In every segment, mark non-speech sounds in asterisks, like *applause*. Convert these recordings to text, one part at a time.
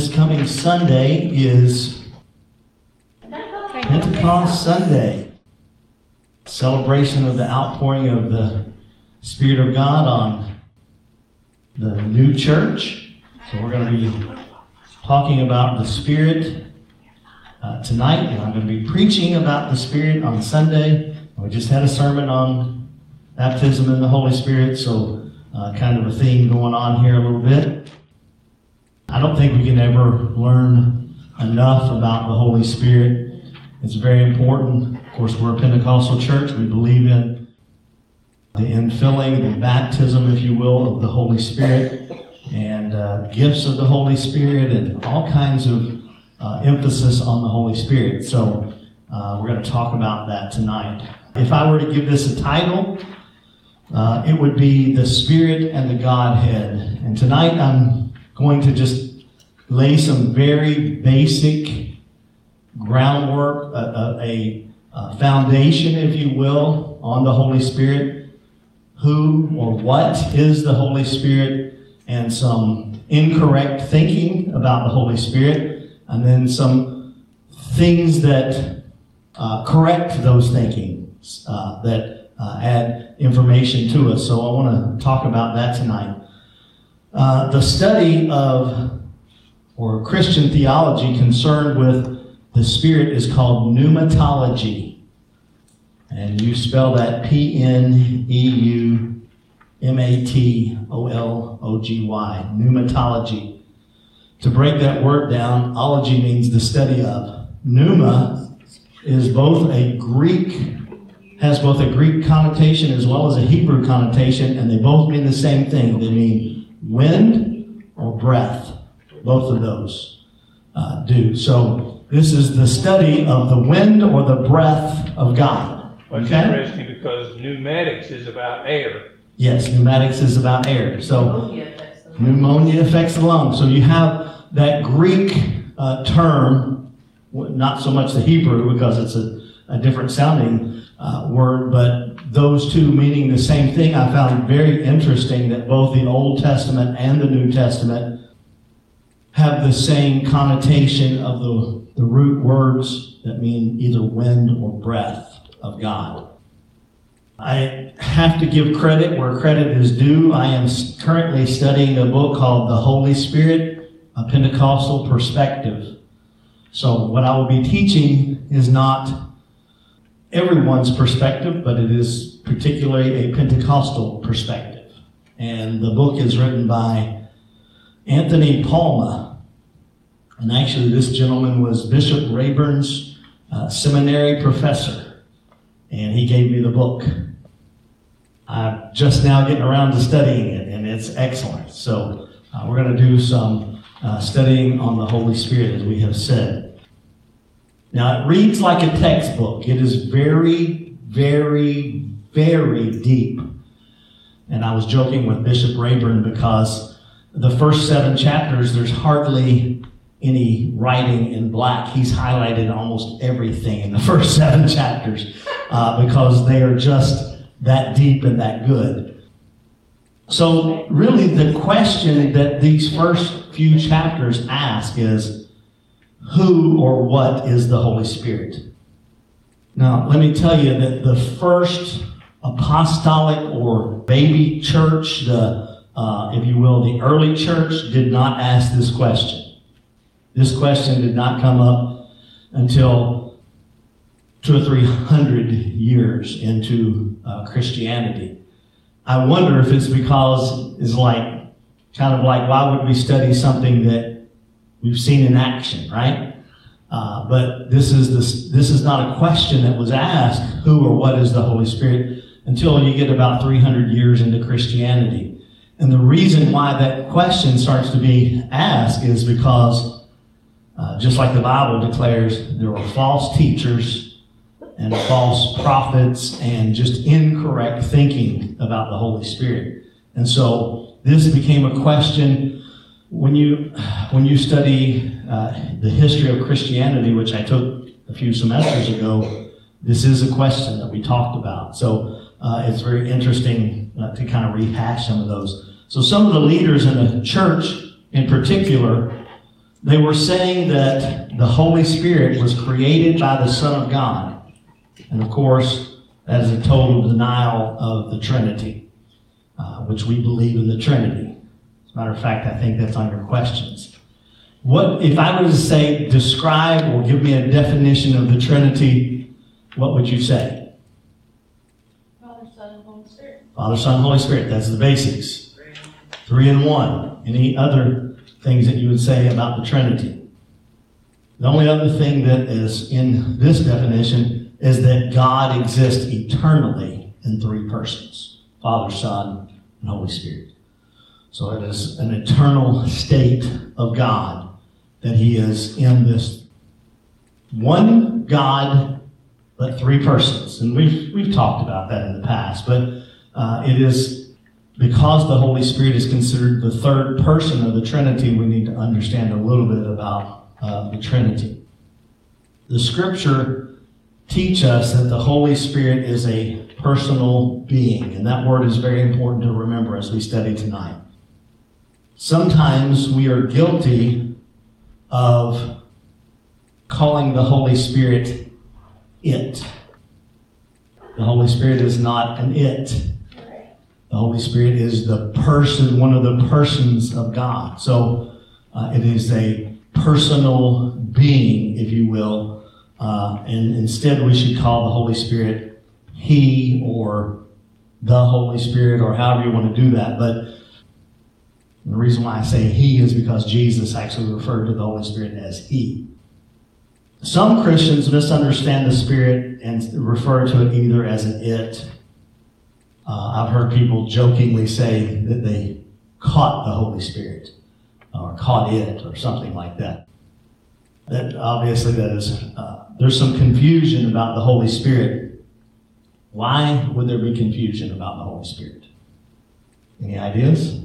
this coming Sunday is Pentecost Sunday. Celebration of the outpouring of the Spirit of God on the new church. So we're going to be talking about the Spirit uh, tonight, and I'm going to be preaching about the Spirit on Sunday. We just had a sermon on baptism in the Holy Spirit, so uh, kind of a theme going on here a little bit. I don't think we can ever learn enough about the Holy Spirit. It's very important. Of course, we're a Pentecostal church. We believe in the infilling, the baptism, if you will, of the Holy Spirit and uh, gifts of the Holy Spirit and all kinds of uh, emphasis on the Holy Spirit. So uh, we're going to talk about that tonight. If I were to give this a title, uh, it would be The Spirit and the Godhead. And tonight I'm going to just lay some very basic groundwork, a, a, a foundation, if you will, on the Holy Spirit. Who or what is the Holy Spirit? And some incorrect thinking about the Holy Spirit. And then some things that uh, correct those thinkings, uh, that uh, add information to us. So I want to talk about that tonight. Uh, the study of or Christian theology concerned with the Spirit is called pneumatology. And you spell that P N E U M A T O L O G Y, pneumatology. To break that word down, ology means the study of. Pneuma is both a Greek, has both a Greek connotation as well as a Hebrew connotation, and they both mean the same thing. They mean wind or breath. Both of those uh, do. So this is the study of the wind or the breath of God. Well, it's Okay? interesting because pneumatics is about air. Yes, pneumatics is about air. So pneumonia affects the lungs. So you have that Greek uh, term, not so much the Hebrew because it's a, a different sounding uh, word, but those two meaning the same thing. I found very interesting that both the Old Testament and the New Testament have the same connotation of the, the root words that mean either wind or breath of God. I have to give credit where credit is due. I am currently studying a book called The Holy Spirit, a Pentecostal Perspective. So, what I will be teaching is not everyone's perspective, but it is particularly a Pentecostal perspective. And the book is written by Anthony Palma. And actually, this gentleman was Bishop Rayburn's uh, seminary professor. And he gave me the book. I'm just now getting around to studying it, and it's excellent. So, uh, we're going to do some uh, studying on the Holy Spirit, as we have said. Now, it reads like a textbook. It is very, very, very deep. And I was joking with Bishop Rayburn because the first seven chapters, there's hardly any writing in black. He's highlighted almost everything in the *laughs* first seven chapters uh, because they are just that deep and that good. So, really, the question that these first few chapters ask is who or what is the Holy Spirit? Now, let me tell you that the first apostolic or baby church, the uh, if you will, the early church did not ask this question. This question did not come up until two or three hundred years into uh, Christianity. I wonder if it's because it's like kind of like why would we study something that we've seen in action, right? Uh, but this is this this is not a question that was asked who or what is the Holy Spirit until you get about 300 years into Christianity. And the reason why that question starts to be asked is because, uh, just like the Bible declares, there were false teachers and false prophets and just incorrect thinking about the Holy Spirit. And so this became a question when you when you study uh, the history of Christianity, which I took a few semesters ago. This is a question that we talked about. So uh, it's very interesting uh, to kind of rehash some of those. So some of the leaders in the church, in particular, they were saying that the Holy Spirit was created by the Son of God. And of course, that is a total denial of the Trinity, uh, which we believe in the Trinity. Matter of fact, I think that's on your questions. What if I were to say, describe or give me a definition of the Trinity, what would you say? Father, Son, and Holy Spirit. Father, Son, Holy Spirit. That's the basics. Three in one. Any other things that you would say about the Trinity? The only other thing that is in this definition is that God exists eternally in three persons Father, Son, and Holy Spirit. So it is an eternal state of God that He is in this one God, but three persons. And we've, we've talked about that in the past, but uh, it is because the Holy Spirit is considered the third person of the Trinity, we need to understand a little bit about uh, the Trinity. The scripture teach us that the Holy Spirit is a personal being, and that word is very important to remember as we study tonight. Sometimes we are guilty of calling the Holy Spirit it. The Holy Spirit is not an it. The Holy Spirit is the person, one of the persons of God. So uh, it is a personal being, if you will. Uh, and instead, we should call the Holy Spirit He or the Holy Spirit or however you want to do that. But the reason why I say He is because Jesus actually referred to the Holy Spirit as He. Some Christians misunderstand the Spirit and refer to it either as an it. Uh, I've heard people jokingly say that they caught the Holy Spirit or caught it or something like that. That obviously that is uh, there's some confusion about the Holy Spirit. Why would there be confusion about the Holy Spirit? Any ideas?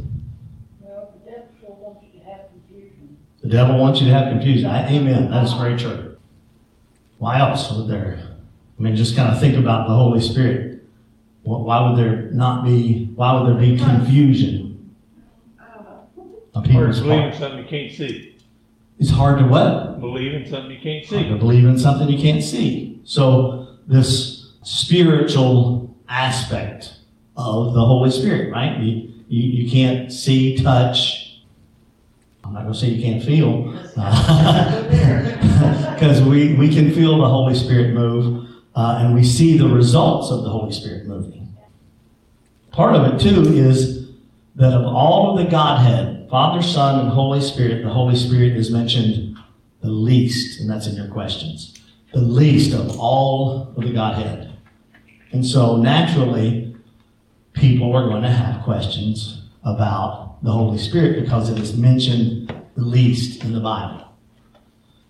Well, the devil wants you to have confusion. The devil wants you to have confusion. I, amen. That is very true. Why else would there? I mean, just kind of think about the Holy Spirit. Why would there not be? Why would there be confusion on people's believe in something you can't see. It's hard to what? Believe in something you can't Hard to see. believe in something you can't see. So this spiritual aspect of the Holy Spirit, right? You, you, you can't see, touch. I'm not going to say you can't feel. *laughs* Because we, we can feel the Holy Spirit move uh, and we see the results of the Holy Spirit moving. Part of it, too, is that of all of the Godhead, Father, Son, and Holy Spirit, the Holy Spirit is mentioned the least, and that's in your questions, the least of all of the Godhead. And so naturally, people are going to have questions about the Holy Spirit because it is mentioned the least in the Bible.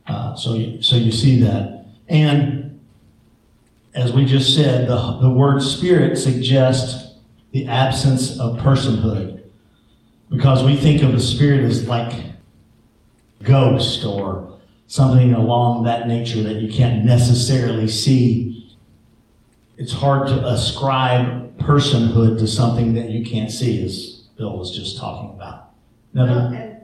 Uh, so, you, so you see that. And as we just said, the, the word spirit suggests the absence of personhood because we think of the spirit as like ghost or something along that nature that you can't necessarily see. It's hard to ascribe personhood to something that you can't see, as Bill was just talking about. Well, Another, and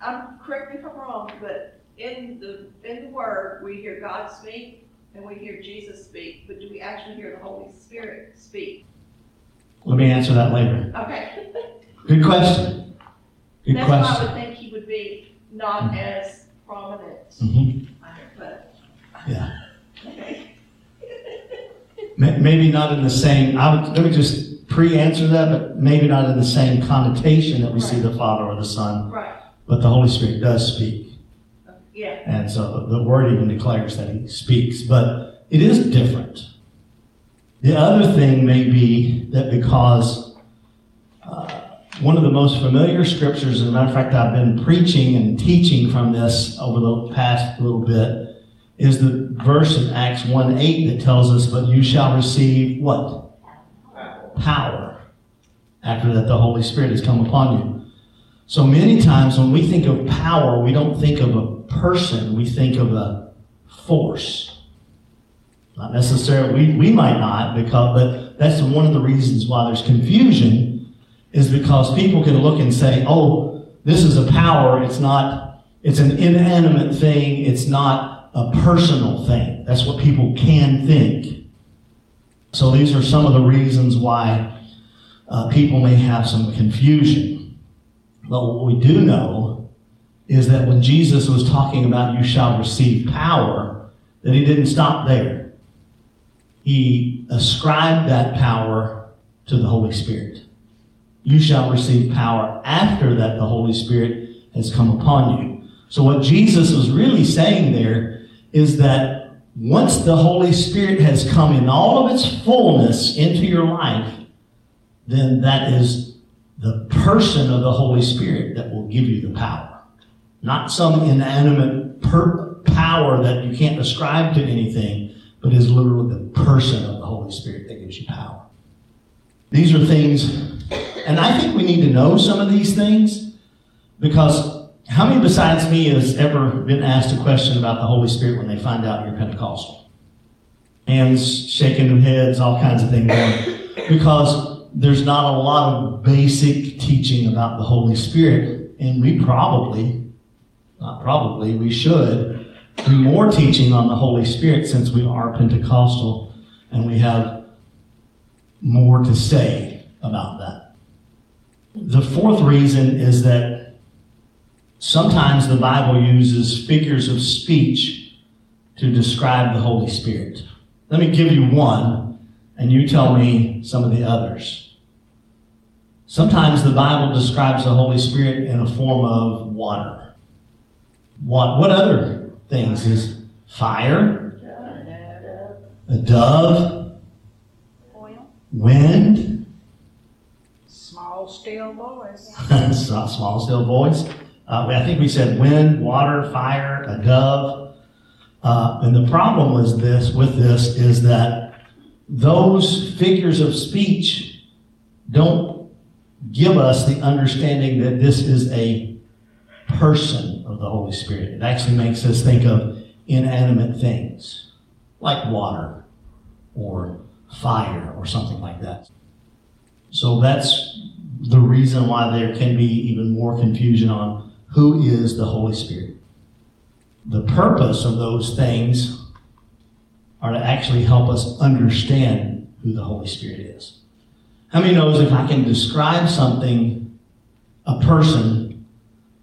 I'm, correct me if I'm wrong, but in the, in the word, we hear God speak and we hear Jesus speak, but do we actually hear the Holy Spirit speak? let me answer that later. Okay. *laughs* Good question. Good That's why I would think he would be not as prominent, Mhm. but, Yeah. *laughs* okay. Maybe not in the same, I would, let me just pre-answer that, but maybe not in the same connotation that we see the Father or the Son, Right, but the Holy Spirit does speak. yeah, And so the word even declares that he speaks, but it is different. The other thing may be that because uh, one of the most familiar scriptures, as a matter of fact, I've been preaching and teaching from this over the past little bit, is the verse in Acts 1 8 that tells us, But you shall receive what? Power. After that, the Holy Spirit has come upon you. So many times when we think of power, we don't think of a person, we think of a force. Not necessarily, we, we might not, because, but that's one of the reasons why there's confusion, is because people can look and say, oh, this is a power, it's not, it's an inanimate thing. It's not a personal thing. That's what people can think. So these are some of the reasons why uh, people may have some confusion. But what we do know is that when Jesus was talking about you shall receive power, that he didn't stop there. He ascribed that power to the Holy Spirit. You shall receive power after that the Holy Spirit has come upon you. So what Jesus was really saying there is that once the Holy Spirit has come in all of its fullness into your life, then that is the person of the Holy Spirit that will give you the power. Not some inanimate per- power that you can't ascribe to anything, but is literally the person of the Holy Spirit that gives you power. These are things, and I think we need to know some of these things because how many besides me has ever been asked a question about the Holy Spirit when they find out you're Pentecostal? Hands shaking their heads, all kinds of things going. Because there's not a lot of basic teaching about the Holy Spirit, and we probably, not probably, we should do more teaching on the Holy Spirit since we are Pentecostal and we have more to say about that. The fourth reason is that sometimes the Bible uses figures of speech to describe the Holy Spirit. Let me give you one, and you tell me some of the others. Sometimes the Bible describes the Holy Spirit in a form of water. What, what other things is fire, a dove, Oil, wind, small still voice. *laughs* small, still voice. Uh, I think we said wind, water, fire, a dove. Uh, and the problem was this with this is that those figures of speech don't give us the understanding that this is a person of the Holy Spirit. It actually makes us think of inanimate things like water or fire or something like that. So that's the reason why there can be even more confusion on who is the Holy Spirit. The purpose of those things are to actually help us understand who the Holy Spirit is. How many knows if I can describe something, a person,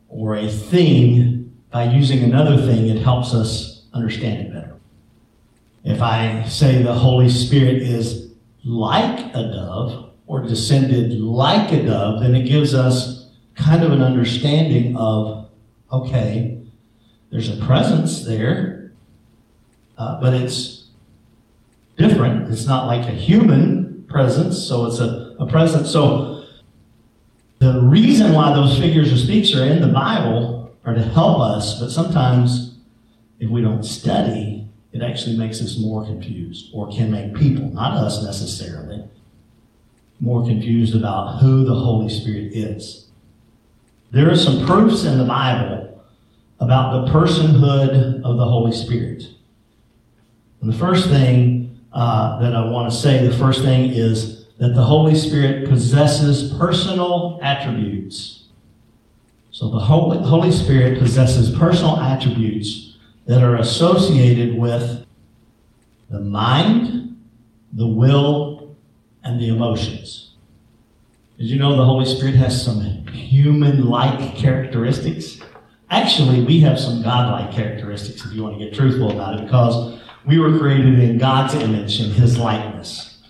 or a thing by using another thing, it helps us understand it better. If I say the Holy Spirit is like a dove or descended like a dove, then it gives us kind of an understanding of okay, there's a presence there, uh, but it's different. It's not like a human presence, so it's a, a presence. So the reason why those figures of speech are in the Bible are to help us, but sometimes if we don't study, it actually makes us more confused or can make people, not us necessarily, more confused about who the Holy Spirit is. There are some proofs in the Bible about the personhood of the Holy Spirit. And the first thing uh, that I want to say, the first thing is that the Holy Spirit possesses personal attributes. So the Holy, Holy Spirit possesses personal attributes that are associated with the mind, the will, and the emotions. Did you know the Holy Spirit has some human like characteristics? Actually, we have some God like characteristics if you want to get truthful about it, because we were created in God's image and His likeness.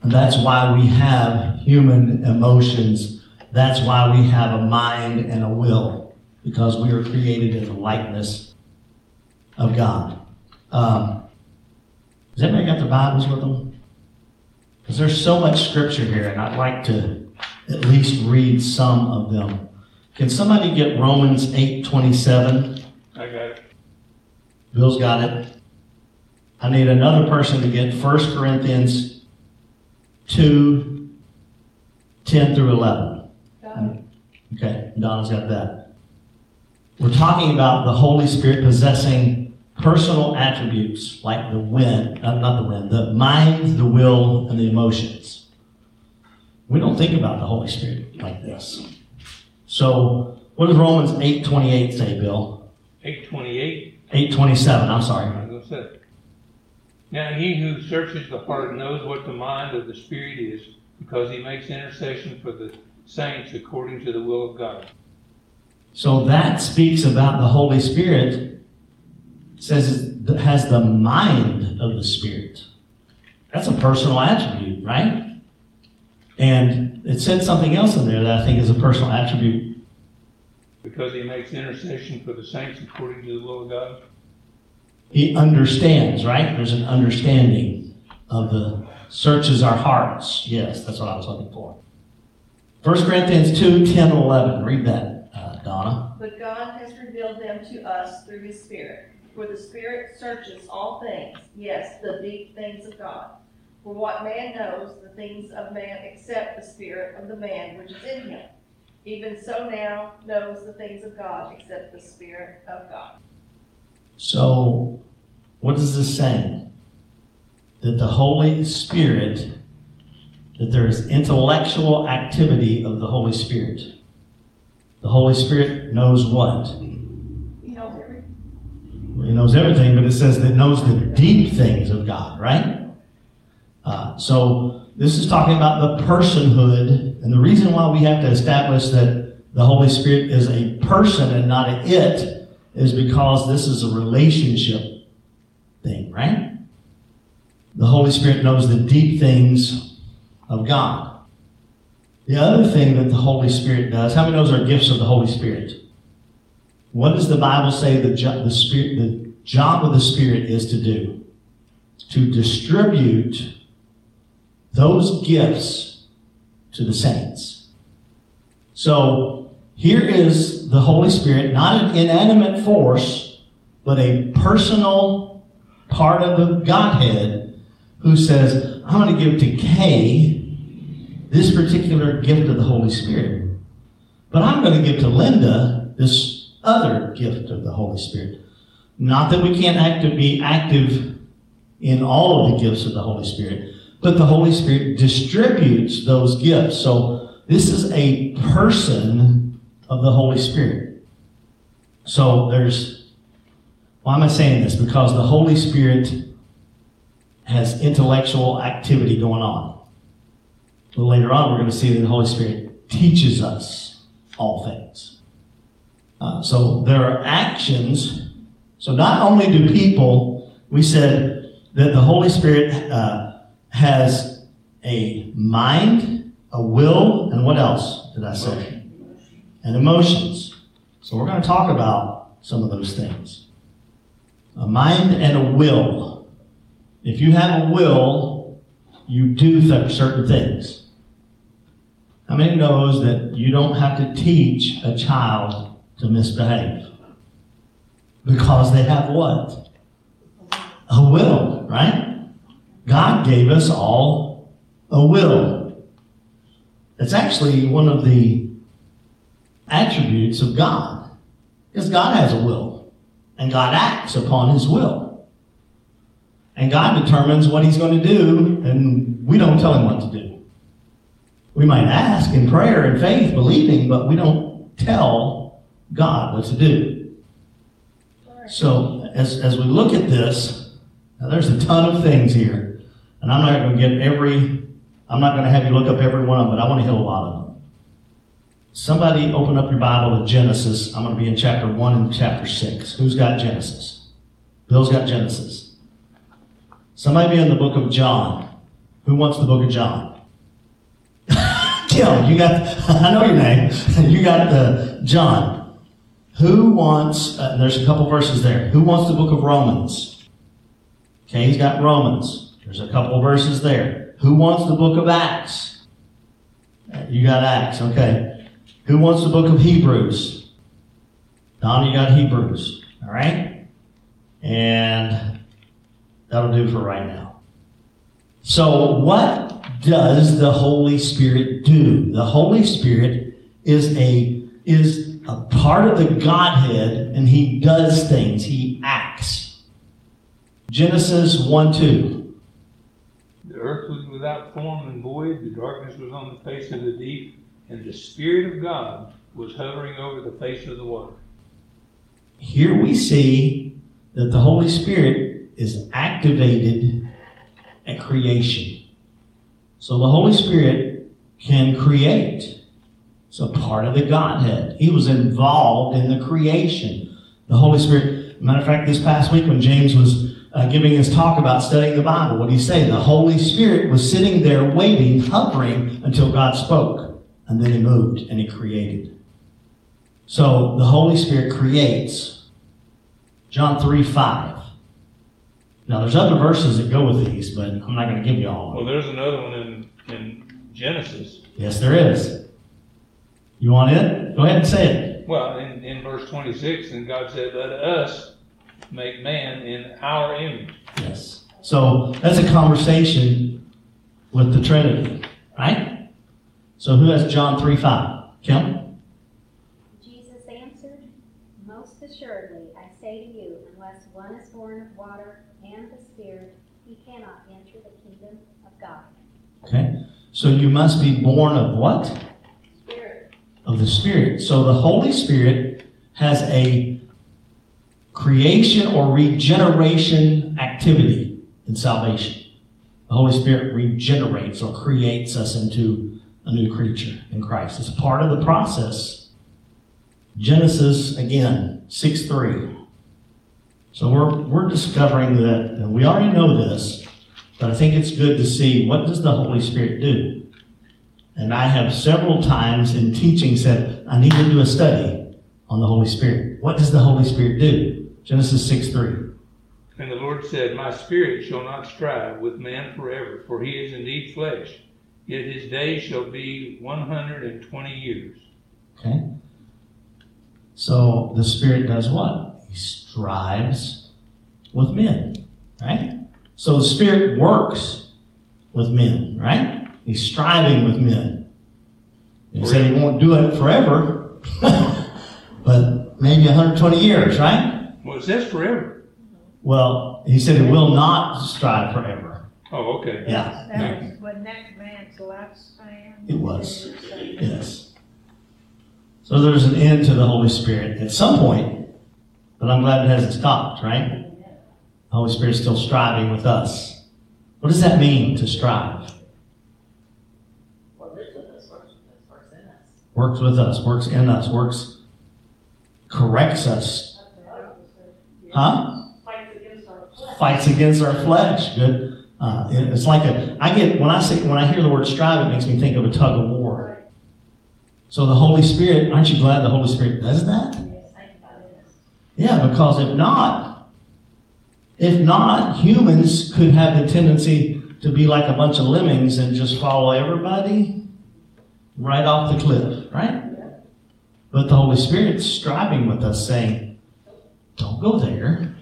And that's why we have human emotions. That's why we have a mind and a will, because we were created in the likeness of God. Um, has everybody got their Bibles with them? Because there's so much scripture here, and I'd like to at least read some of them. Can somebody get Romans 8 27? I got it. Bill's got it. I need another person to get 1 Corinthians 2 10 through 11. Okay, Donna's got that. We're talking about the Holy Spirit possessing personal attributes like the wind, uh, not the wind, the mind, the will, and the emotions. We don't think about the Holy Spirit like this. So, what does Romans 8 28 say, Bill? Eight twenty-eight, Eight twenty-seven, I'm sorry. was gonna say. Now he who searches the heart knows what the mind of the Spirit is, because he makes intercession for the saints according to the will of God. So that speaks about the Holy Spirit, says it has the mind of the Spirit. That's a personal attribute, right? And it said something else in there that I think is a personal attribute. Because he makes intercession for the saints according to the will of God. He understands, right? There's an understanding of the searches our hearts. Yes, that's what I was looking for. 1 Corinthians 2 10 11. Read that, uh, Donna. But God has revealed them to us through his Spirit. For the Spirit searches all things, yes, the deep things of God. For what man knows the things of man except the Spirit of the man which is in him? Even so now knows the things of God except the Spirit of God. So, what is this saying? That the Holy Spirit, that there is intellectual activity of the Holy Spirit. The Holy Spirit knows what? You know, every He knows everything, but it says that knows the deep things of God, right? Uh, so, this is talking about the personhood, and the reason why we have to establish that the Holy Spirit is a person and not an it is because this is a relationship thing, right? The Holy Spirit knows the deep things of God. The other thing that the Holy Spirit does, how many knows are gifts of the Holy Spirit? What does the Bible say the, jo- the Spirit, the job of the Spirit is to do? To distribute those gifts to the saints. So here is the Holy Spirit, not an inanimate force, but a personal part of the Godhead who says, I'm going to give to Kay this particular gift of the Holy Spirit. But I'm going to give to Linda this other gift of the Holy Spirit. Not that we can't act be active in all of the gifts of the Holy Spirit, but the Holy Spirit distributes those gifts. So this is a person of the Holy Spirit. So there's, why am I saying this? Because the Holy Spirit has intellectual activity going on. Little later on, we're going to see that the Holy Spirit teaches us all things. Uh, so there are actions. So not only do people, we said that the Holy Spirit uh, has a mind, a will, and what else did I say? And emotions. So we're going to talk about some of those things. A mind and a will. If you have a will, you do certain things. How many knows that you don't have to teach a child to misbehave? Because they have what? A will, right? God gave us all a will. It's actually one of the attributes of God. Because God has a will. And God acts upon his will. And God determines what he's going to do, and we don't tell him what to do. We might ask in prayer and faith, believing, but we don't tell God what to do. So as, as we look at this, there's a ton of things here. And I'm not going to get every, I'm not going to have you look up every one of them, but I want to hit a lot of them. Somebody open up your Bible to Genesis. I'm going to be in chapter 1 and chapter 6. Who's got Genesis? Bill's got Genesis. Somebody be in the book of John. Who wants the book of John? *laughs* Kim, you got, *laughs* I know your name. *laughs* You got the John. Who wants, uh, there's a couple verses there. Who wants the book of Romans? Okay, he's got Romans. There's a couple verses there. Who wants the book of Acts? Uh, You got Acts, okay. Who wants the book of Hebrews? Don, you got Hebrews, all right? And that'll do for right now. So, what does the Holy Spirit do? The Holy Spirit is a is a part of the Godhead, and he does things. He acts. Genesis one two. The earth was without form and void, the darkness was on the face of the deep, and the Spirit of God was hovering over the face of the water. here we see that the Holy Spirit is activated at creation. So the Holy Spirit can create. It's a part of the Godhead. He was involved in the creation. The Holy Spirit, matter of fact, this past week when James was uh, giving his talk about studying the Bible, what did he say? The Holy Spirit was sitting there waiting, hovering until God spoke. And then he moved and he created. So the Holy Spirit creates. John 3 5. Now there's other verses that go with these, but I'm not going to give you all of Well, there's another one in, in Genesis. Yes, there is. You want it? Go ahead and say it. Well, in, in verse twenty-six, and God said, let us make man in our image. Yes. So that's a conversation with the Trinity, right? So who has John 3 5? Kim? Jesus answered, Most assuredly, I say to you, unless one is born of water and the Spirit, he cannot enter the kingdom of God. Okay. So you must be born of what? Spirit. Of the Spirit. So the Holy Spirit has a creation or regeneration activity in salvation. The Holy Spirit regenerates or creates us into a new creature in Christ. It's part of the process. Genesis, again, 6 3. So we're, we're discovering that, and we already know this, but I think it's good to see what does the Holy Spirit do? And I have several times in teaching said, I need to do a study on the Holy Spirit. What does the Holy Spirit do? Genesis 6 3. And the Lord said, My spirit shall not strive with man forever, for he is indeed flesh. Yet his days shall be one hundred and twenty years. Okay? So the Spirit does what? He strives with men, right? So the Spirit works with men, right? He's striving with men. He said he won't do it forever, *laughs* but maybe 120 years, right? Well, it says forever. Well, he said it will not strive forever. Oh, okay. Yeah. That was, when that man's lifespan. It was. Yes. So there's an end to the Holy Spirit at some point, but I'm glad it hasn't stopped, right? The Holy Spirit's still striving with us. What does that mean to strive? Well, lives with us, works works in us. Works with us, works in us, works, corrects us, huh? Fights against our flesh. Fights against our flesh. Good. Uh, it's like a, I get, when I say, when I hear the word strive, it makes me think of a tug of war. So the Holy Spirit, aren't you glad the Holy Spirit does that? Yes, thank you, God, it is. Yeah, because if not, if not, humans could have the tendency to be like a bunch of lemmings and just follow everybody right off the cliff, right? But the Holy Spirit's striving with us, saying, Don't go there.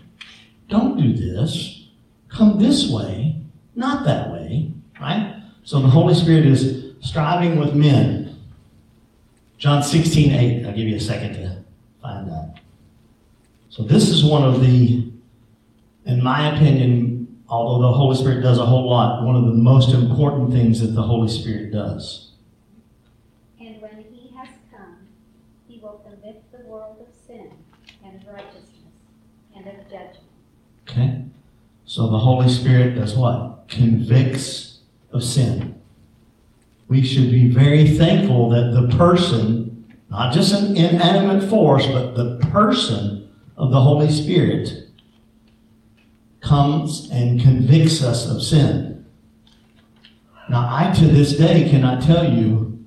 Don't do this. Come this way, not that way, right? So the Holy Spirit is striving with men. John 16, 8. I'll give you a second to find that. So this is one of the, in my opinion, although the Holy Spirit does a whole lot, one of the most important things that the Holy Spirit does. And when he has come, he will convict the world of sin and of righteousness and of judgment. Okay? So the Holy Spirit does what? Convicts of sin. We should be very thankful that the person, not just an inanimate force, but the person of the Holy Spirit comes and convicts us of sin. Now, I to this day cannot tell you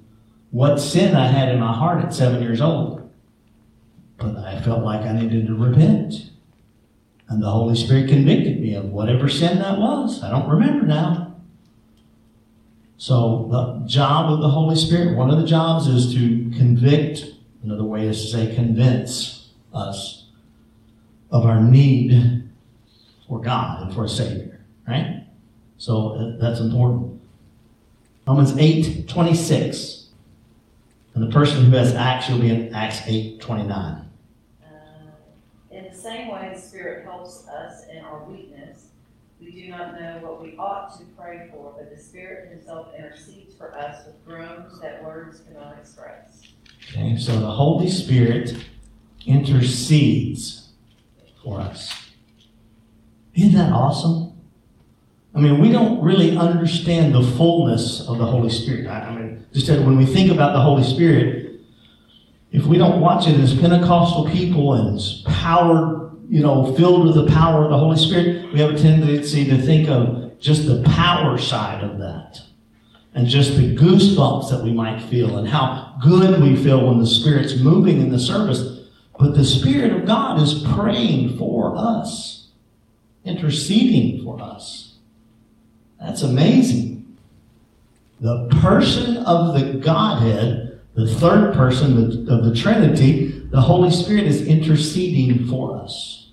what sin I had in my heart at seven years old, but I felt like I needed to repent. And the Holy Spirit convicted me of whatever sin that was. I don't remember now. So, the job of the Holy Spirit, one of the jobs is to convict, another way is to say convince us of our need for God and for a Savior, right? So, uh, that's important. Romans 8 26. And the person who has Acts, will be in Acts 8 29. Same way, the Spirit helps us in our weakness. We do not know what we ought to pray for, but the Spirit Himself intercedes for us with groans that words cannot express. Okay, so the Holy Spirit intercedes. for us. Isn't that awesome? I mean, we don't really understand the fullness of the Holy Spirit. I, mean, just when we think about the Holy Spirit, if we don't watch it as Pentecostal people and as powered, you know, filled with the power of the Holy Spirit, we have a tendency to think of just the power side of that and just the goosebumps that we might feel and how good we feel when the Spirit's moving in the service. But the Spirit of God is praying for us, interceding for us. That's amazing. The person of the Godhead, the third person of the Trinity, the Holy Spirit is interceding for us.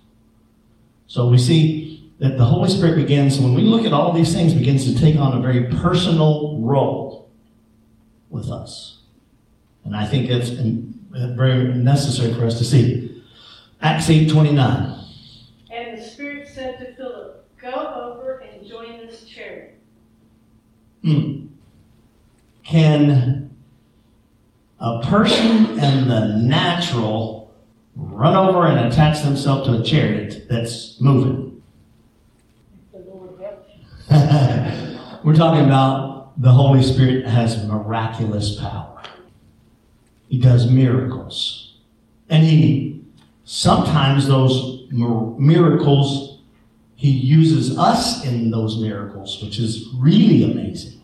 So we see that the Holy Spirit begins, when we look at all these things, begins to take on a very personal role with us. And I think that's very necessary for us to see. Acts 8 29. And the Spirit said to Philip, Go over and join this chariot. Hmm. Can a person and the natural run over and attach themselves to a chariot that's moving? *laughs* We're talking about the Holy Spirit has miraculous power. He does miracles. And he, sometimes those miracles, he uses us in those miracles, which is really amazing.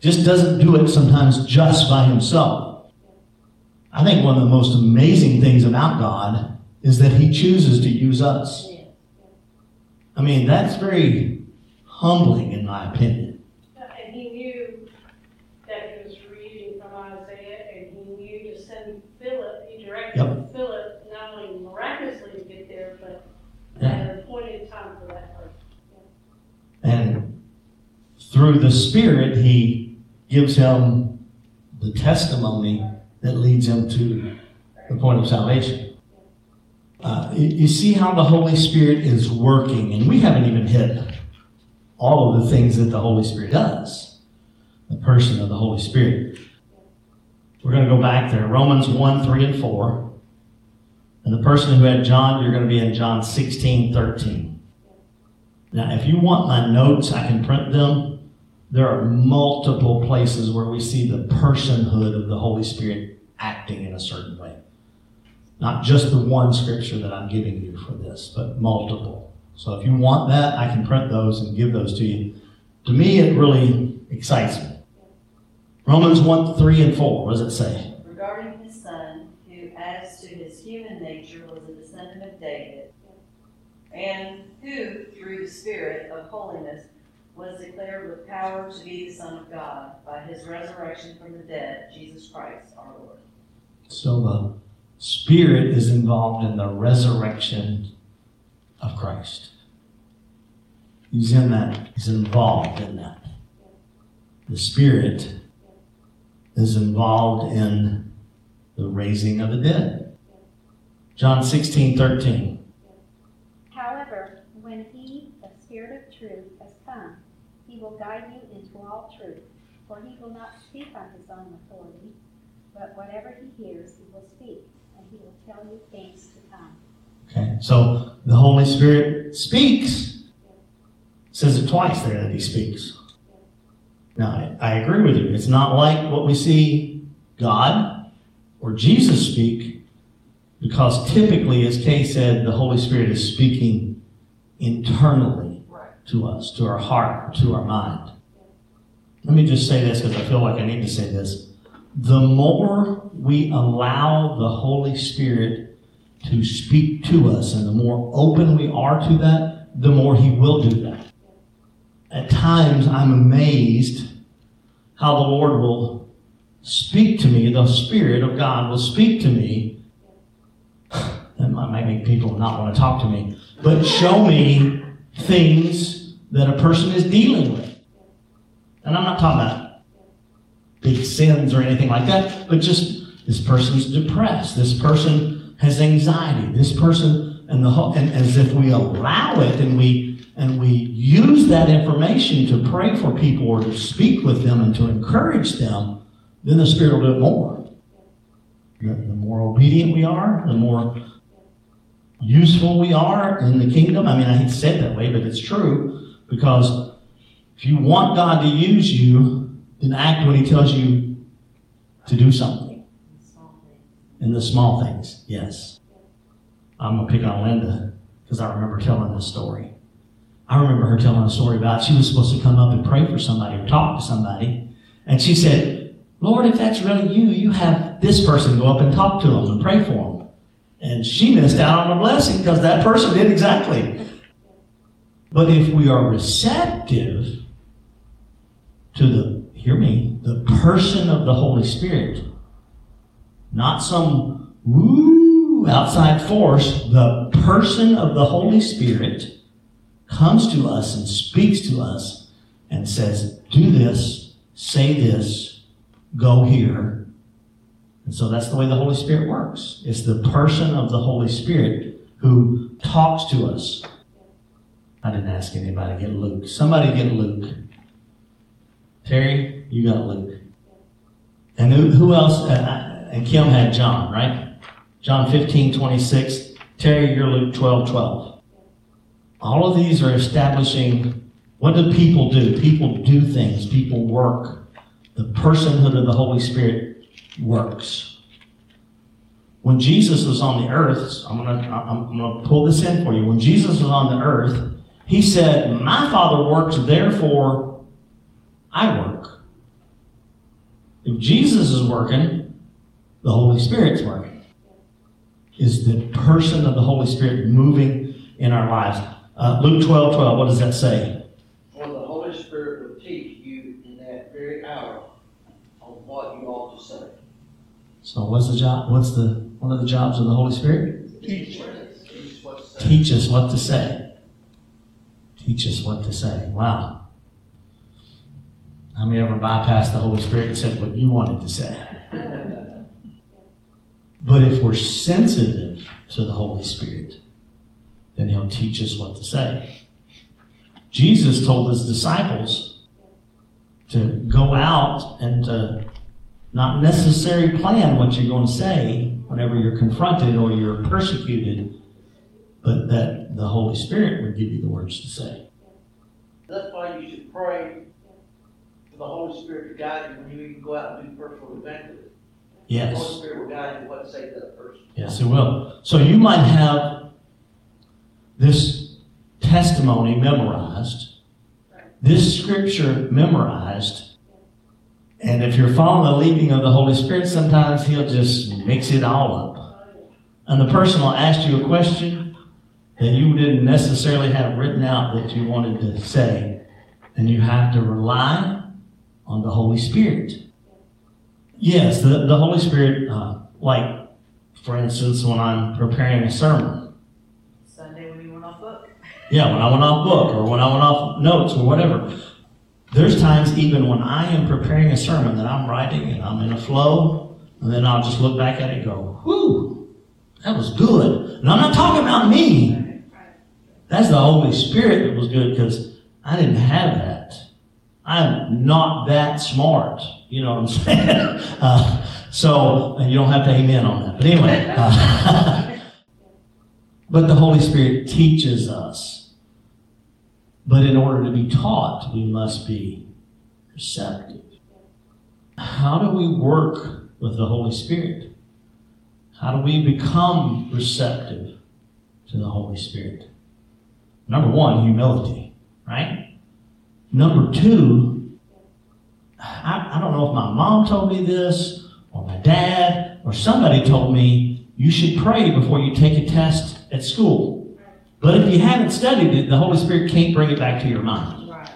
Just doesn't do it sometimes just by himself. I think one of the most amazing things about God is that he chooses to use us. I mean, that's very humbling in my opinion. And he knew that he was reading from Isaiah, and he knew to send Philip, he directed Yep. Philip not only miraculously to get there, but Yeah. at an appointed time for that person. And through the Spirit, He gives him the testimony that leads him to the point of salvation. Uh, you, see how the Holy Spirit is working, and we haven't even hit all of the things that the Holy Spirit does, the person of the Holy Spirit. We're going to go back there Romans 1 3 and 4. And the person who had John, you're going to be in John 16 13. Now, if you want my notes, I can print them. There are multiple places where we see the personhood of the Holy Spirit acting in a certain way. Not just the one scripture that I'm giving you for this, but multiple. So if you want that, I can print those and give those to you. To me, it really excites me. Romans 1 3 and 4, what does it say? regarding his son, who as to his human nature was a descendant of David, and who, through the Spirit of holiness, was declared with power to be the Son of God by his resurrection from the dead, Jesus Christ our Lord. So the Spirit is involved in the resurrection of Christ. He's in that, he's involved in that. The Spirit is involved in the raising of the dead. John 16, 13. However, when he, the Spirit of truth, has come, he will guide you into all truth. For he will not speak on his own authority, but whatever he hears, he will speak, and he will tell you things to come. Okay, so the Holy Spirit speaks. It says it twice there that he speaks. Now, I, I agree with you. It's not like what we see God or Jesus speak, because typically, as Kay said, the Holy Spirit is speaking internally. To us, to our heart, to our mind. Let me just say this because I feel like I need to say this. The more we allow the Holy Spirit to speak to us and the more open we are to that, the more He will do that. At times, I'm amazed how the Lord will speak to me, the Spirit of God will speak to me. *sighs* That might make people not want to talk to me, but show me things that a person is dealing with. And I'm not talking about big sins or anything like that, but just this person's depressed, this person has anxiety, this person, and the whole, and as if we allow it and we and we use that information to pray for people or to speak with them and to encourage them, then the Spirit will do it more. The more obedient we are, the more useful we are in the kingdom. I mean, I hate to say it that way, but it's true because if you want God to use you, then act when He tells you to do something. In the small things, yes. I'm gonna pick on Linda because I remember telling this story. I remember her telling a story about she was supposed to come up and pray for somebody or talk to somebody, and she said, "Lord, if that's really you, you have this person go up and talk to them and pray for them." And she missed out on a blessing because that person did exactly. But if we are receptive to the, hear me, the person of the Holy Spirit, not some woo outside force, the person of the Holy Spirit comes to us and speaks to us and says, do this, say this, go here. And so that's the way the Holy Spirit works. It's the person of the Holy Spirit who talks to us. I didn't ask anybody to get Luke. Somebody get Luke. Terry, you got Luke. And who, who else? Uh, and Kim had John, right? John 15, 26. Terry, you're Luke 12, 12. All of these are establishing what do people do? People do things, people work. The personhood of the Holy Spirit works. When Jesus was on the earth, I'm gonna, I'm gonna pull this in for you. When Jesus was on the earth, he said, My Father works, therefore I work. If Jesus is working, the Holy Spirit's working. Is the person of the Holy Spirit moving in our lives? Uh, Luke 12 12, what does that say? For the Holy Spirit will teach you in that very hour on what you ought to say. So what's the job? What's the one of the jobs of the Holy Spirit? Teach Teach what to say. Teach us what to say. Teach us what to say. Wow. How many ever bypassed the Holy Spirit and said what you wanted to say? But if we're sensitive to the Holy Spirit, then He'll teach us what to say. Jesus told His disciples to go out and to not necessarily plan what you're going to say whenever you're confronted or you're persecuted, but that the Holy Spirit would give you the words to say. That's why you should pray for the Holy Spirit to guide you when you even go out and do personal evangelism. Yes. The Holy Spirit will guide you what to say to that person. Yes, it will. So you might have this testimony memorized, this scripture memorized, and if you're following the leading of the Holy Spirit, sometimes He'll just mix it all up. And the person will ask you a question that you didn't necessarily have written out that you wanted to say, and you have to rely on the Holy Spirit. Yes, the, the Holy Spirit, uh, like for instance, when I'm preparing a sermon. Sunday when you went off book. *laughs* Yeah, when I went off book or when I went off notes or whatever. There's times even when I am preparing a sermon that I'm writing and I'm in a flow, and then I'll just look back at it and go, whew, that was good. And I'm not talking about me. That's the Holy Spirit that was good because I didn't have that. I'm not that smart. You know what I'm *laughs* saying? Uh, so, and you don't have to amen on that. But anyway, uh, *laughs* but the Holy Spirit teaches us. But in order to be taught, we must be receptive. How do we work with the Holy Spirit? How do we become receptive to the Holy Spirit? Number one, humility, right? Number two, I, I don't know if my mom told me this, or my dad, or somebody told me you should pray before you take a test at school. But if you haven't studied it, the Holy Spirit can't bring it back to your mind. Right.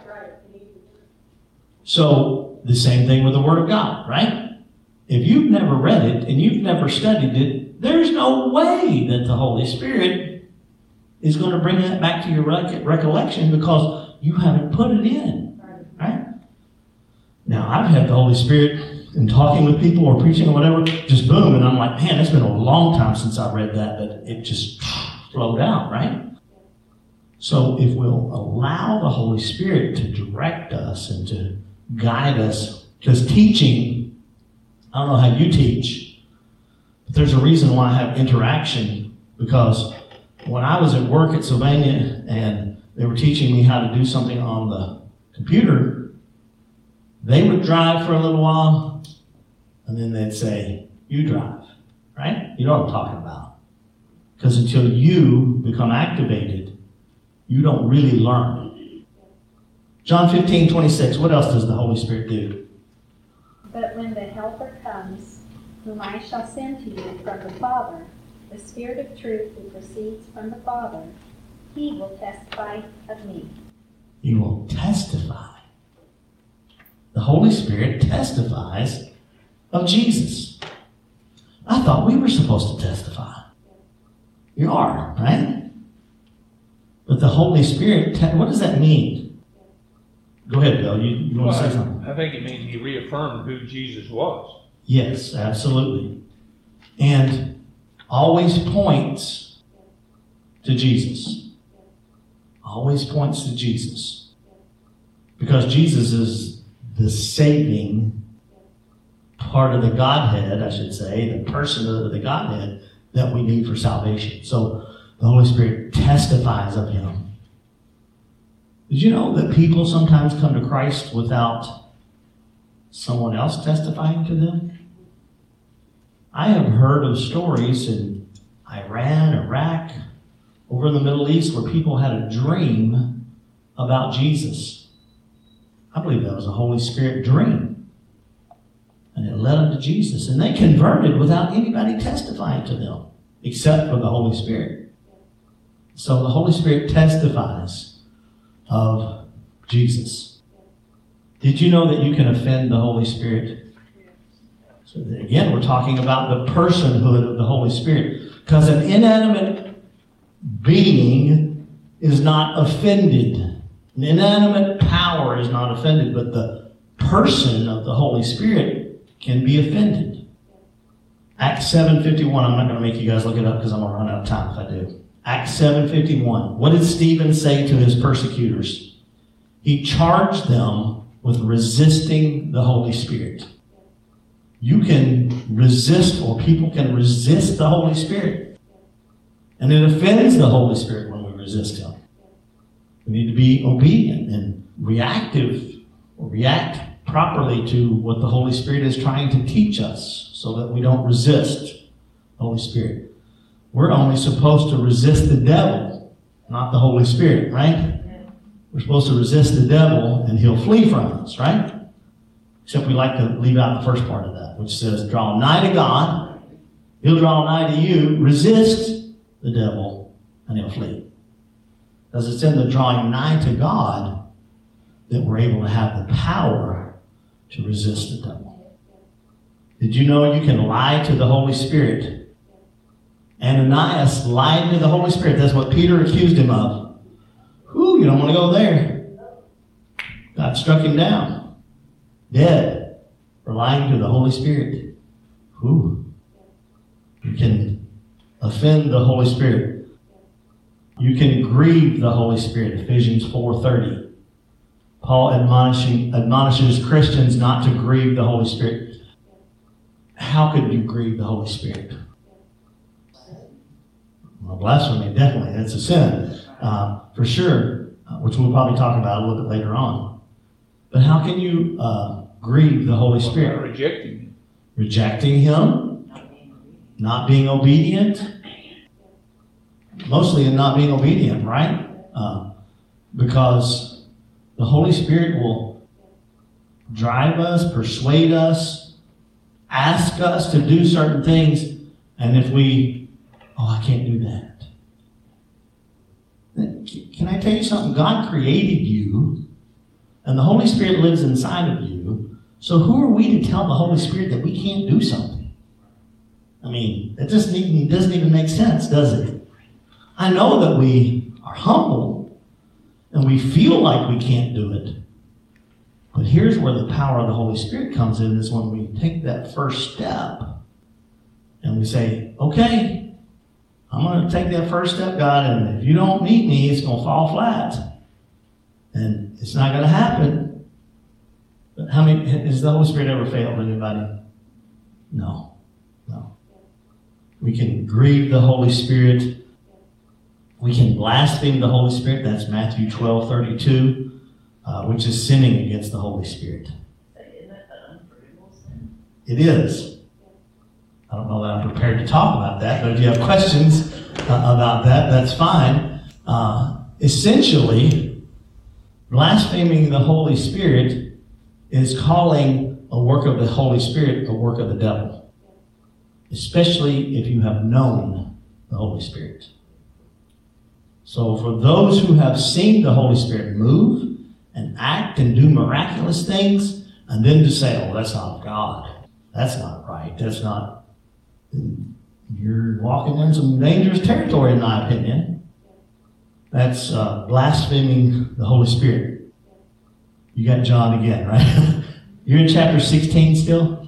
So, the same thing with the Word of God, right? If you've never read it and you've never studied it, there's no way that the Holy Spirit is going to bring that back to your rec- recollection because you haven't put it in, right? Now, I've had the Holy Spirit in talking with people or preaching or whatever, just boom, and I'm like, man, it's been a long time since I read that, but it just flowed out, right? So if we'll allow the Holy Spirit to direct us and to guide us, because teaching, I don't know how you teach, but there's a reason why I have interaction, because when I was at work at Sylvania and they were teaching me how to do something on the computer, they would drive for a little while and then they'd say, You drive, right? You know what I'm talking about. Because until you become activated, you don't really learn. John 15, 26, what else does the Holy Spirit do? But when the Helper comes, whom I shall send to you from the Father, the Spirit of truth who proceeds from the Father, he will testify of me. He will testify. The Holy Spirit testifies of Jesus. I thought we were supposed to testify. You are, right? But the Holy Spirit, te- what does that mean? Go ahead, Bill. You, you want to say something? I think it means he reaffirmed who Jesus was. Yes, absolutely. And always points to Jesus. Always points to Jesus. Because Jesus is the saving part of the Godhead, I should say, the person of the Godhead that we need for salvation. So the Holy Spirit testifies of him. Did you know that people sometimes come to Christ without someone else testifying to them? I have heard of stories in Iran, Iraq, over in the Middle East where people had a dream about Jesus. I believe that was a Holy Spirit dream. And it led them to Jesus. And they converted without anybody testifying to them, except for the Holy Spirit. So the Holy Spirit testifies of Jesus. Did you know that you can offend the Holy Spirit? So again, we're talking about the personhood of the Holy Spirit. Because an inanimate being is not offended. An inanimate power is not offended, but the person of the Holy Spirit can be offended. Acts 7.51, I'm not going to make you guys look it up because I'm going to run out of time if I do. Acts 7.51, what did Stephen say to his persecutors? He charged them with resisting the Holy Spirit. You can resist, or people can resist the Holy Spirit. And it offends the Holy Spirit when we resist Him. We need to be obedient and reactive, or react properly to what the Holy Spirit is trying to teach us so that we don't resist Holy Spirit. We're only supposed to resist the devil, not the Holy Spirit, right? We're supposed to resist the devil and he'll flee from us, right? Except we like to leave out the first part of that, which says, draw nigh to God, he'll draw nigh to you, resist the devil, and he'll flee. Because it's in the drawing nigh to God that we're able to have the power to resist the devil. Did you know you can lie to the Holy Spirit? Ananias lied to the Holy Spirit. That's what Peter accused him of. Whew, you don't want to go there. God struck him down, dead, for lying to the Holy Spirit. who You can offend the Holy Spirit. You can grieve the Holy Spirit. Ephesians 4.30. Paul admonishing, admonishes Christians not to grieve the Holy Spirit. How could you grieve the Holy Spirit? Well, blasphemy, definitely. That's a sin, uh, for sure, uh, which we'll probably talk about a little bit later on. But how can you uh, grieve the Holy Spirit? rejecting him. Rejecting Him, not being obedient, mostly in not being obedient, right? Uh, because the Holy Spirit will drive us, persuade us, ask us to do certain things, and if we, oh, I can't do that. Can I tell you something? God created you, and the Holy Spirit lives inside of you. So who are we to tell the Holy Spirit that we can't do something? I mean, it just even, doesn't even make sense, does it? I know that we are humble and we feel like we can't do it. But here's where the power of the Holy Spirit comes in is when we take that first step and we say, okay, I'm going to take that first step, God, and if you don't meet me, it's going to fall flat. And it's not going to happen. How many, has the Holy Spirit ever failed anybody? No. No. We can grieve the Holy Spirit We can blaspheme the Holy Spirit. That's Matthew 12 32, uh, which is sinning against the Holy Spirit. It is. I don't know that I'm prepared to talk about that, but if you have questions uh, about that, that's fine. Uh, essentially, blaspheming the Holy Spirit is calling a work of the Holy Spirit a work of the devil, especially if you have known the Holy Spirit. So, for those who have seen the Holy Spirit move and act and do miraculous things, and then to say, oh, that's not God, that's not right, that's not you're walking in some dangerous territory, in my opinion. That's uh, blaspheming the Holy Spirit. You got John again, right? *laughs* You're in chapter 16 still?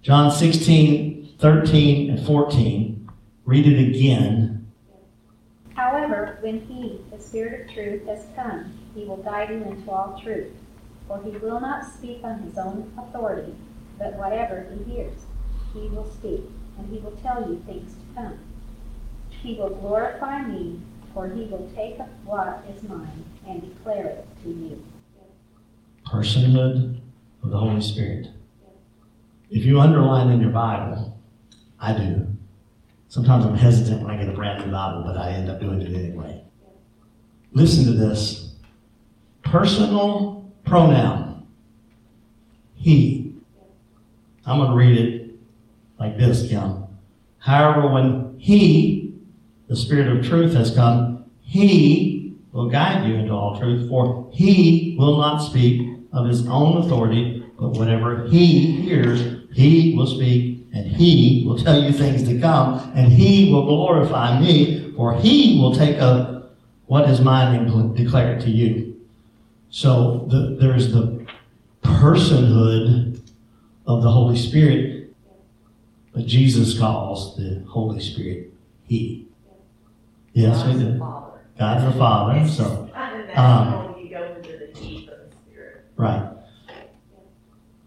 John 16, 13, and 14. Read it again. However, when he, the Spirit of truth, has come, he will guide you into all truth. For he will not speak on his own authority, but whatever he hears he will speak, and he will tell you things to come. He will glorify me, for he will take up what is mine and declare it to you. Personhood of the Holy Spirit. If you underline in your Bible, I do. Sometimes I'm hesitant when I get a brand new Bible, but I end up doing it anyway. Listen to this. Personal pronoun. He. I'm going to read it like this, Kim. However, when He, the Spirit of truth, has come, He will guide you into all truth, for He will not speak of His own authority, but whatever He hears, He will speak, and He will tell you things to come, and He will glorify me, for He will take up what is mine and declare it to you. So the, there's the personhood of the Holy Spirit but Jesus calls the Holy Spirit He. Yes, we do. Father. God's the Father, so, Um, natural when you go into the deep of the Spirit. Right.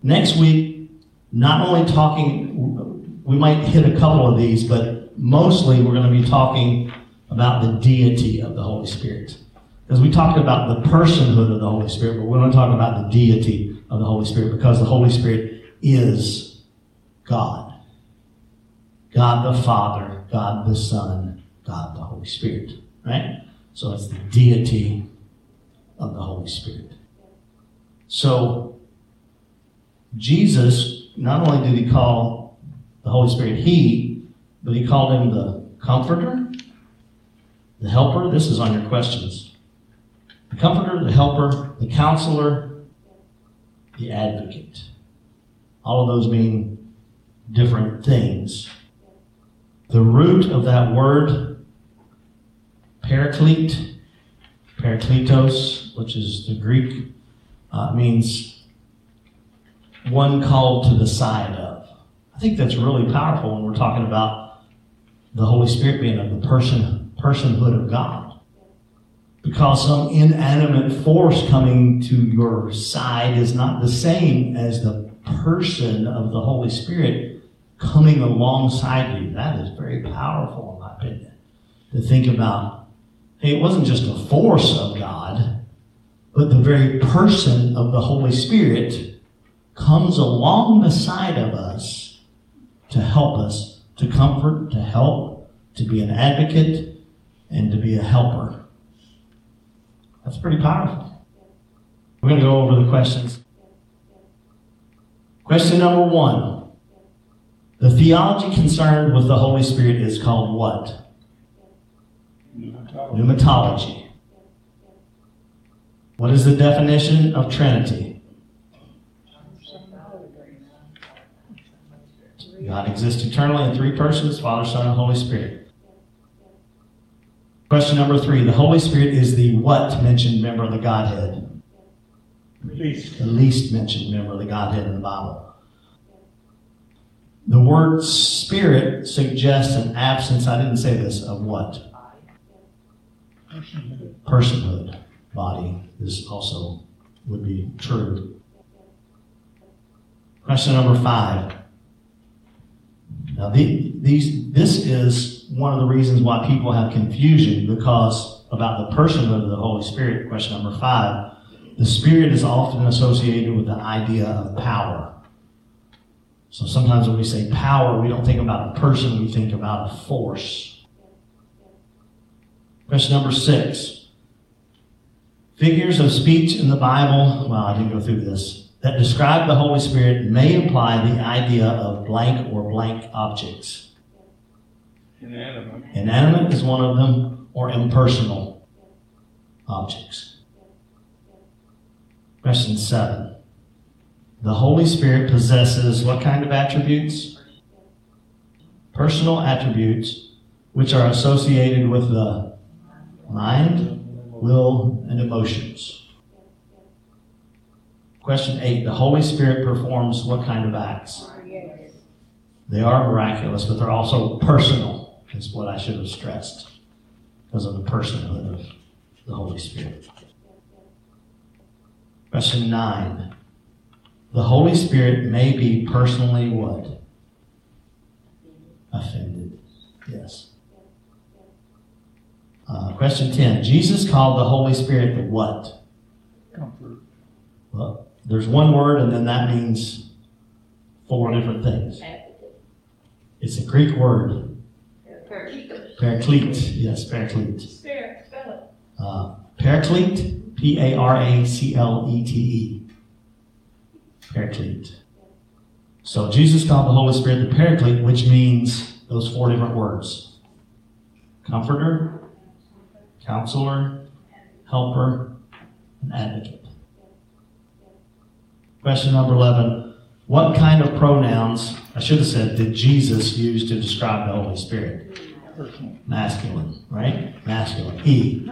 Next week, not only talking, we might hit a couple of these, but mostly we're going to be talking about the deity of the Holy Spirit. Because we talked about the personhood of the Holy Spirit, but we're going to talk about the deity of the Holy Spirit because the Holy Spirit is God. God the Father, God the Son, God the Holy Spirit. Right? So it's the deity of the Holy Spirit. So Jesus, not only did he call the Holy Spirit He, but he called him the Comforter, the Helper. This is on your questions. The Comforter, the Helper, the Counselor, the Advocate. All of those mean different things. The root of that word, paraclete, parakletos, which is the Greek, uh, means one called to the side of. I think that's really powerful when we're talking about the Holy Spirit being of the person personhood of God. Because some inanimate force coming to your side is not the same as the person of the Holy Spirit coming alongside you. That is very powerful, in my opinion, to think about. Hey, it wasn't just a force of God, but the very person of the Holy Spirit comes along the side of us to help us, to comfort, to help, to be an advocate, and to be a helper. That's pretty powerful. We're going to go over the questions. Question number one. The theology concerned with the Holy Spirit is called what? Pneumatology. What is the definition of Trinity? God exists eternally in three persons Father, Son, and Holy Spirit. Question number three The Holy Spirit is the what mentioned member of the Godhead? Least. The least mentioned member of the Godhead in the Bible. The word spirit suggests an absence, I didn't say this, of what? Personhood. Body is also would be true. Question number five. Now, the, these, this is one of the reasons why people have confusion because about the person of the Holy Spirit. Question number five. The Spirit is often associated with the idea of power. So sometimes when we say power, we don't think about a person, we think about a force. Question number six. Figures of speech in the Bible, well, I didn't go through this, that describe the Holy Spirit may imply the idea of blank or blank objects. Inanimate. Inanimate is one of them, or impersonal objects. Question seven. The Holy Spirit possesses what kind of attributes? Personal attributes which are associated with the mind, will, and emotions. Question eight. The Holy Spirit performs what kind of acts? They are miraculous, but they're also personal, is what I should have stressed because of the personhood of the Holy Spirit. Question nine. The Holy Spirit may be personally what? Offended. Yes. Uh, question 10. Jesus called the Holy Spirit the what? Comfort. Well, there's one word and then that means four different things. It's a Greek word. Paraclete. Yes, paraclete. Spirit. Uh, paraclete, P A R A C L E T E. Paraclete. So Jesus called the Holy Spirit the Paraclete, which means those four different words Comforter, Counselor, Helper, and Advocate. Question number 11. What kind of pronouns, I should have said, did Jesus use to describe the Holy Spirit? Masculine, right? Masculine. He.